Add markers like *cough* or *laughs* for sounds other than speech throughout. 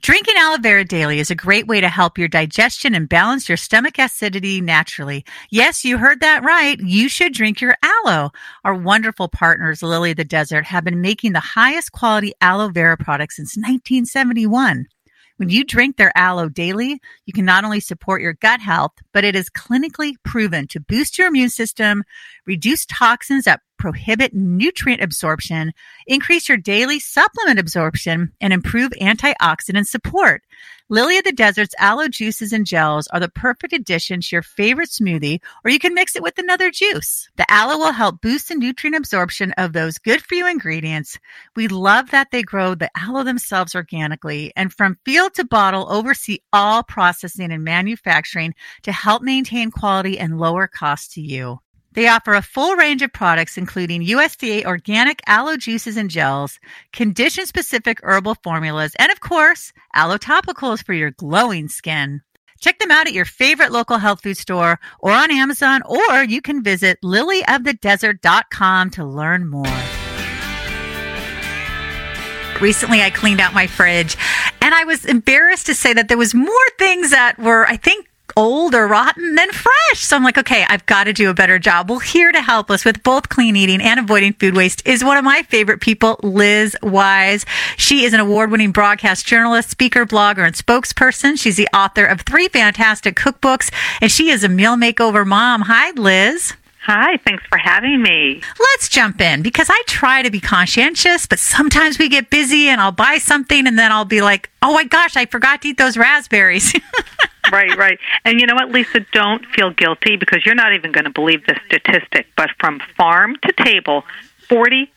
Drinking aloe vera daily is a great way to help your digestion and balance your stomach acidity naturally. Yes, you heard that right. You should drink your aloe. Our wonderful partners, Lily of the Desert, have been making the highest quality aloe vera products since 1971. When you drink their aloe daily, you can not only support your gut health, but it is clinically proven to boost your immune system, reduce toxins that prohibit nutrient absorption, increase your daily supplement absorption, and improve antioxidant support. Lily of the Desert's aloe juices and gels are the perfect addition to your favorite smoothie, or you can mix it with another juice. The aloe will help boost the nutrient absorption of those good for you ingredients. We love that they grow the aloe themselves organically and from field to bottle oversee all processing and manufacturing to help maintain quality and lower costs to you. They offer a full range of products, including USDA organic aloe juices and gels, condition specific herbal formulas, and of course, aloe topicals for your glowing skin. Check them out at your favorite local health food store or on Amazon, or you can visit lilyofthedesert.com to learn more. Recently, I cleaned out my fridge and I was embarrassed to say that there was more things that were, I think, old or rotten than fresh. So I'm like, okay, I've got to do a better job. Well, here to help us with both clean eating and avoiding food waste is one of my favorite people, Liz Weiss. She is an award winning broadcast journalist, speaker, blogger, and spokesperson. She's the author of three fantastic cookbooks, and she is a meal makeover mom. Hi, Liz. Hi, thanks for having me. Let's jump in because I try to be conscientious, but sometimes we get busy and I'll buy something and then I'll be like, oh my gosh, I forgot to eat those raspberries. *laughs* right, right. And you know what, Lisa, don't feel guilty because you're not even going to believe this statistic, but from farm to table, 40%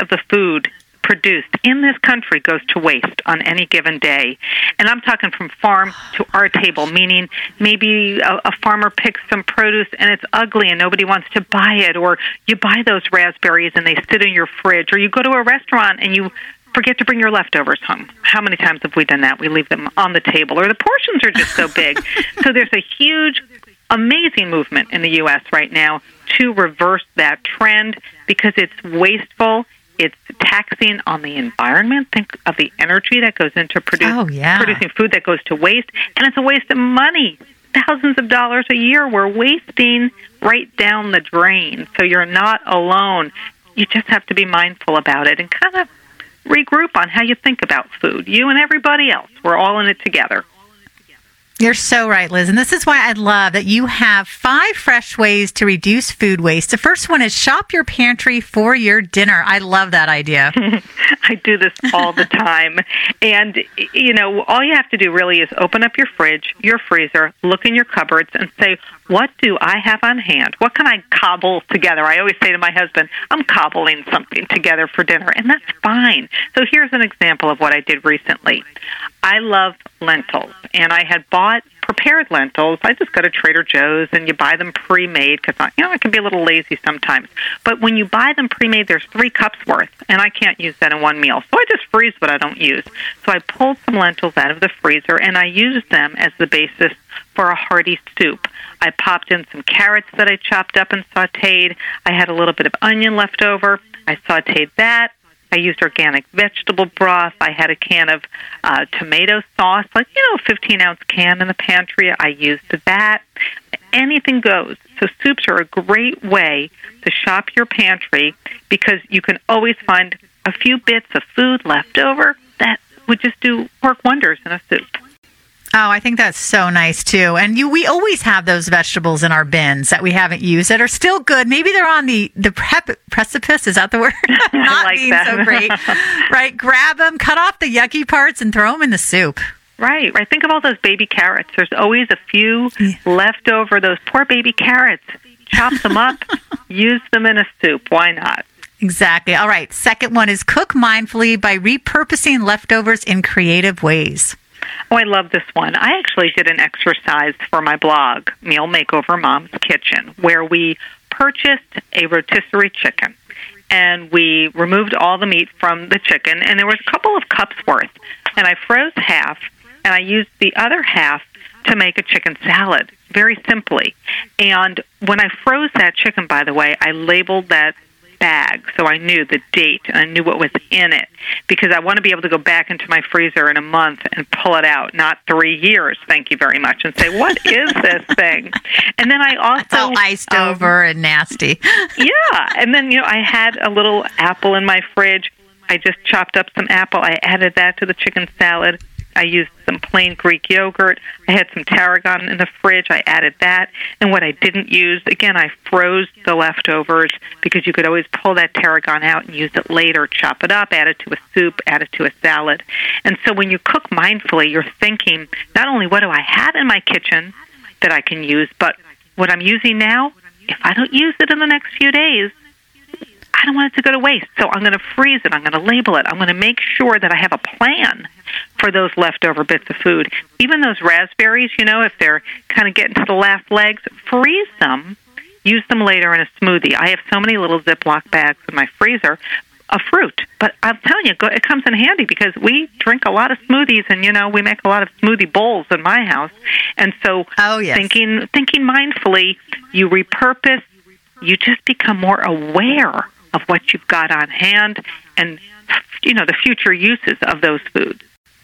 of the food produced in this country goes to waste on any given day. And I'm talking from farm to our table, meaning maybe a, a farmer picks some produce and it's ugly and nobody wants to buy it, or you buy those raspberries and they sit in your fridge, or you go to a restaurant and you forget to bring your leftovers home. How many times have we done that? We leave them on the table, or the portions are just so big. *laughs* so there's a huge, amazing movement in the U.S. right now to reverse that trend because it's wasteful it's taxing on the environment. Think of the energy that goes into produce, oh, yeah. producing food that goes to waste, and it's a waste of money. Thousands of dollars a year we're wasting right down the drain. So you're not alone. You just have to be mindful about it and kind of regroup on how you think about food. You and everybody else. We're all in it together. You're so right, Liz. And this is why I love that you have five fresh ways to reduce food waste. The first one is shop your pantry for your dinner. I love that idea. *laughs* I do this all the time. and, you know, all you have to do really is open up your fridge, your freezer, look in your cupboards, and say, what do I have on hand? What can I cobble together? I always say to my husband, I'm cobbling something together for dinner, and that's fine. So here's an example of what I did recently. I love lentils, and I had bought prepared lentils. I just go to Trader Joe's and you buy them pre-made because you know I can be a little lazy sometimes. But when you buy them pre-made, there's three cups worth, and I can't use that in one meal. So I just freeze what I don't use. So I pulled some lentils out of the freezer and I used them as the basis for a hearty soup. I popped in some carrots that I chopped up and sautéed. I had a little bit of onion left over. I sautéed that. I used organic vegetable broth. I had a can of uh, tomato sauce, like, you know, 15 ounce can in the pantry. I used that. Anything goes. So, soups are a great way to shop your pantry because you can always find a few bits of food left over that would just do work wonders in a soup. Oh, I think that's so nice too. And you, we always have those vegetables in our bins that we haven't used that are still good. Maybe they're on the the prep, precipice. Is that the word? *laughs* *laughs* Not like being that. so great, right? Grab them, cut off the yucky parts, and throw them in the soup. Right, right. Think of all those baby carrots. There's always a few yeah. left over. Those poor baby carrots. Chop them up, *laughs* use them in a soup. Why not? Exactly. All right. Second one is cook mindfully by repurposing leftovers in creative ways. Oh, I love this one. I actually did an exercise for my blog, Meal Makeover Mom's Kitchen, where we purchased a rotisserie chicken and we removed all the meat from the chicken and there was a couple of cups worth and I froze half and I used the other half to make a chicken salad very simply. And when I froze that chicken by the way, I labeled that bag so I knew the date and I knew what was in it because I want to be able to go back into my freezer in a month and pull it out, not three years, thank you very much, and say, What is this *laughs* thing? And then I also. It's all iced um, over and nasty. *laughs* yeah. And then, you know, I had a little apple in my fridge. I just chopped up some apple. I added that to the chicken salad. I used some plain Greek yogurt. I had some tarragon in the fridge. I added that. And what I didn't use, again, I froze the leftovers because you could always pull that tarragon out and use it later, chop it up, add it to a soup, add it to a salad. And so when you cook mindfully, you're thinking not only what do I have in my kitchen that I can use, but what I'm using now, if I don't use it in the next few days, I don't want it to go to waste. So I'm going to freeze it. I'm going to label it. I'm going to make sure that I have a plan for those leftover bits of food. Even those raspberries, you know, if they're kind of getting to the last legs, freeze them. Use them later in a smoothie. I have so many little Ziploc bags in my freezer of fruit. But I'm telling you, it comes in handy because we drink a lot of smoothies, and you know we make a lot of smoothie bowls in my house. And so, oh, yes. thinking thinking mindfully, you repurpose. You just become more aware of what you've got on hand and you know the future uses of those foods.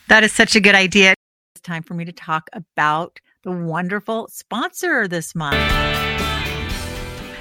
That is such a good idea. It's time for me to talk about the wonderful sponsor this month.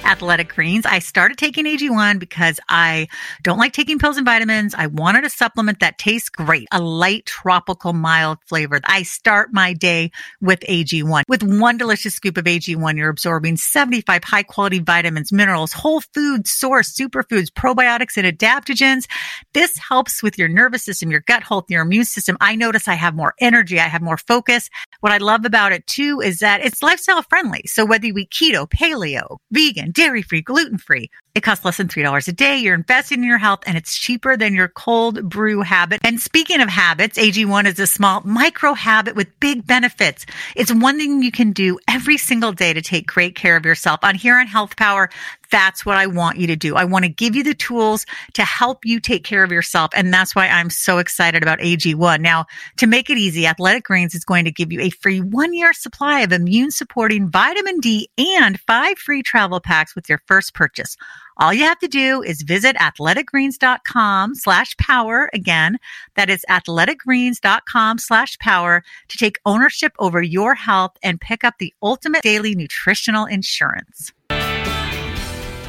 Athletic Greens. I started taking AG1 because I don't like taking pills and vitamins. I wanted a supplement that tastes great, a light, tropical, mild flavor. I start my day with AG1. With one delicious scoop of AG1, you're absorbing 75 high quality vitamins, minerals, whole food source, superfoods, probiotics, and adaptogens. This helps with your nervous system, your gut health, your immune system. I notice I have more energy. I have more focus. What I love about it too is that it's lifestyle friendly. So whether you eat keto, paleo, vegan, dairy free, gluten free. It costs less than $3 a day. You're investing in your health and it's cheaper than your cold brew habit. And speaking of habits, AG1 is a small micro habit with big benefits. It's one thing you can do every single day to take great care of yourself. On here on Health Power, that's what I want you to do. I want to give you the tools to help you take care of yourself. And that's why I'm so excited about AG1. Now, to make it easy, Athletic Greens is going to give you a free one year supply of immune supporting vitamin D and five free travel packs with your first purchase. All you have to do is visit athleticgreens.com slash power. Again, that is athleticgreens.com slash power to take ownership over your health and pick up the ultimate daily nutritional insurance.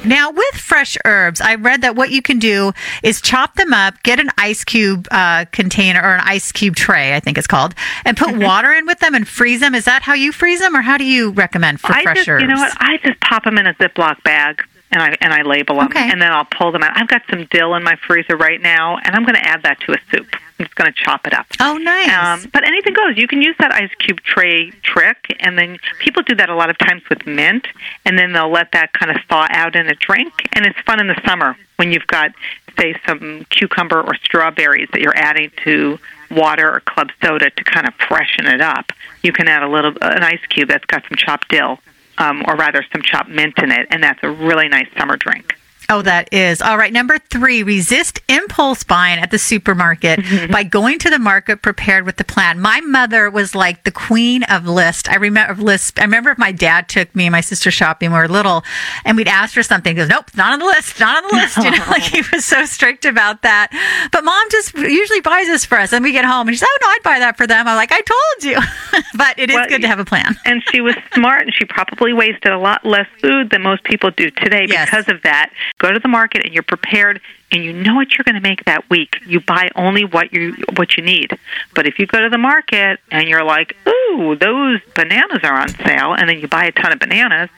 Now, with fresh herbs, I read that what you can do is chop them up, get an ice cube uh, container or an ice cube tray, I think it's called, and put *laughs* water in with them and freeze them. Is that how you freeze them, or how do you recommend for I fresh just, herbs? You know what? I just pop them in a Ziploc bag and I and I label them, okay. and then I'll pull them out. I've got some dill in my freezer right now, and I'm going to add that to a soup. I'm just going to chop it up. Oh, nice. Um, but anything goes. You can use that ice cube tray trick, and then people do that a lot of times with mint, and then they'll let that kind of thaw out in a drink, and it's fun in the summer when you've got, say, some cucumber or strawberries that you're adding to water or club soda to kind of freshen it up. You can add a little an ice cube that's got some chopped dill um, or rather some chopped mint in it, and that's a really nice summer drink. Oh, that is. All right. Number three, resist impulse buying at the supermarket mm-hmm. *laughs* by going to the market prepared with the plan. My mother was like the queen of list. I remember list. I remember if my dad took me and my sister shopping when we were little and we'd ask for something. He goes, nope, not on the list, not on the list. You know, *laughs* like he *laughs* was so strict about that. But mom just usually buys this for us and we get home and she says, oh no, I'd buy that for them. I'm like, I told you. but it is well, good to have a plan. And she was smart and she probably wasted a lot less food than most people do today yes. because of that go to the market and you're prepared and you know what you're going to make that week, you buy only what you what you need. But if you go to the market and you're like, "Ooh, those bananas are on sale," and then you buy a ton of bananas,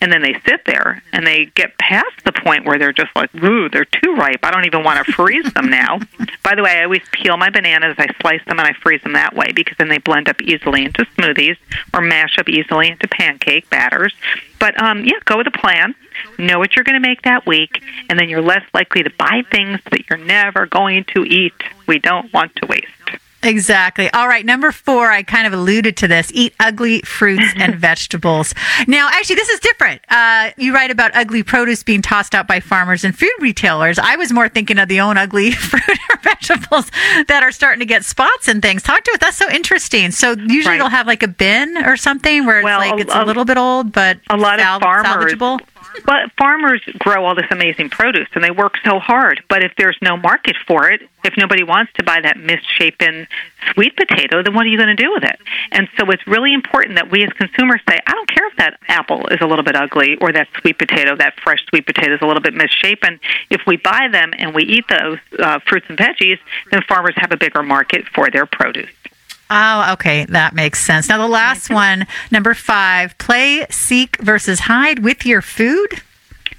and then they sit there and they get past the point where they're just like, "Ooh, they're too ripe. I don't even want to freeze them now." *laughs* By the way, I always peel my bananas, I slice them, and I freeze them that way because then they blend up easily into smoothies or mash up easily into pancake batters. But um, yeah, go with a plan. Know what you're going to make that week, and then you're less likely to buy things that you're never going to eat. We don't want to waste. Exactly. All right. Number four, I kind of alluded to this eat ugly fruits and *laughs* vegetables. Now, actually, this is different. Uh, you write about ugly produce being tossed out by farmers and food retailers. I was more thinking of the own ugly *laughs* fruit or vegetables that are starting to get spots and things. Talk to us. That's so interesting. So, usually right. they'll have like a bin or something where it's well, like it's a, a, little bit old, but a lot sal- of farmers. salvageable But farmers grow all this amazing produce and they work so hard. But if there's no market for it, if nobody wants to buy that misshapen sweet potato, then what are you going to do with it? And so it's really important that we as consumers say, I don't care if that apple is a little bit ugly or that sweet potato, that fresh sweet potato is a little bit misshapen. If we buy them and we eat those uh, fruits and veggies, then farmers have a bigger market for their produce. Oh, okay. That makes sense. Now, the last *laughs* one, number five play, seek versus hide with your food.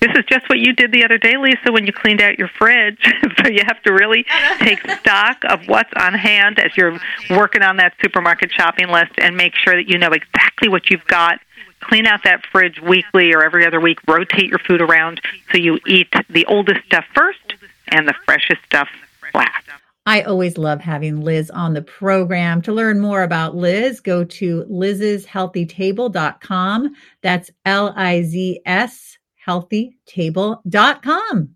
This is just what you did the other day, Lisa, when you cleaned out your fridge. *laughs* so you have to really take stock of what's on hand as you're working on that supermarket shopping list and make sure that you know exactly what you've got. Clean out that fridge weekly or every other week. Rotate your food around so you eat the oldest stuff first and the freshest stuff. I always love having Liz on the program. To learn more about Liz, go to liz'shealthytable.com. That's L I Z S healthytable.com.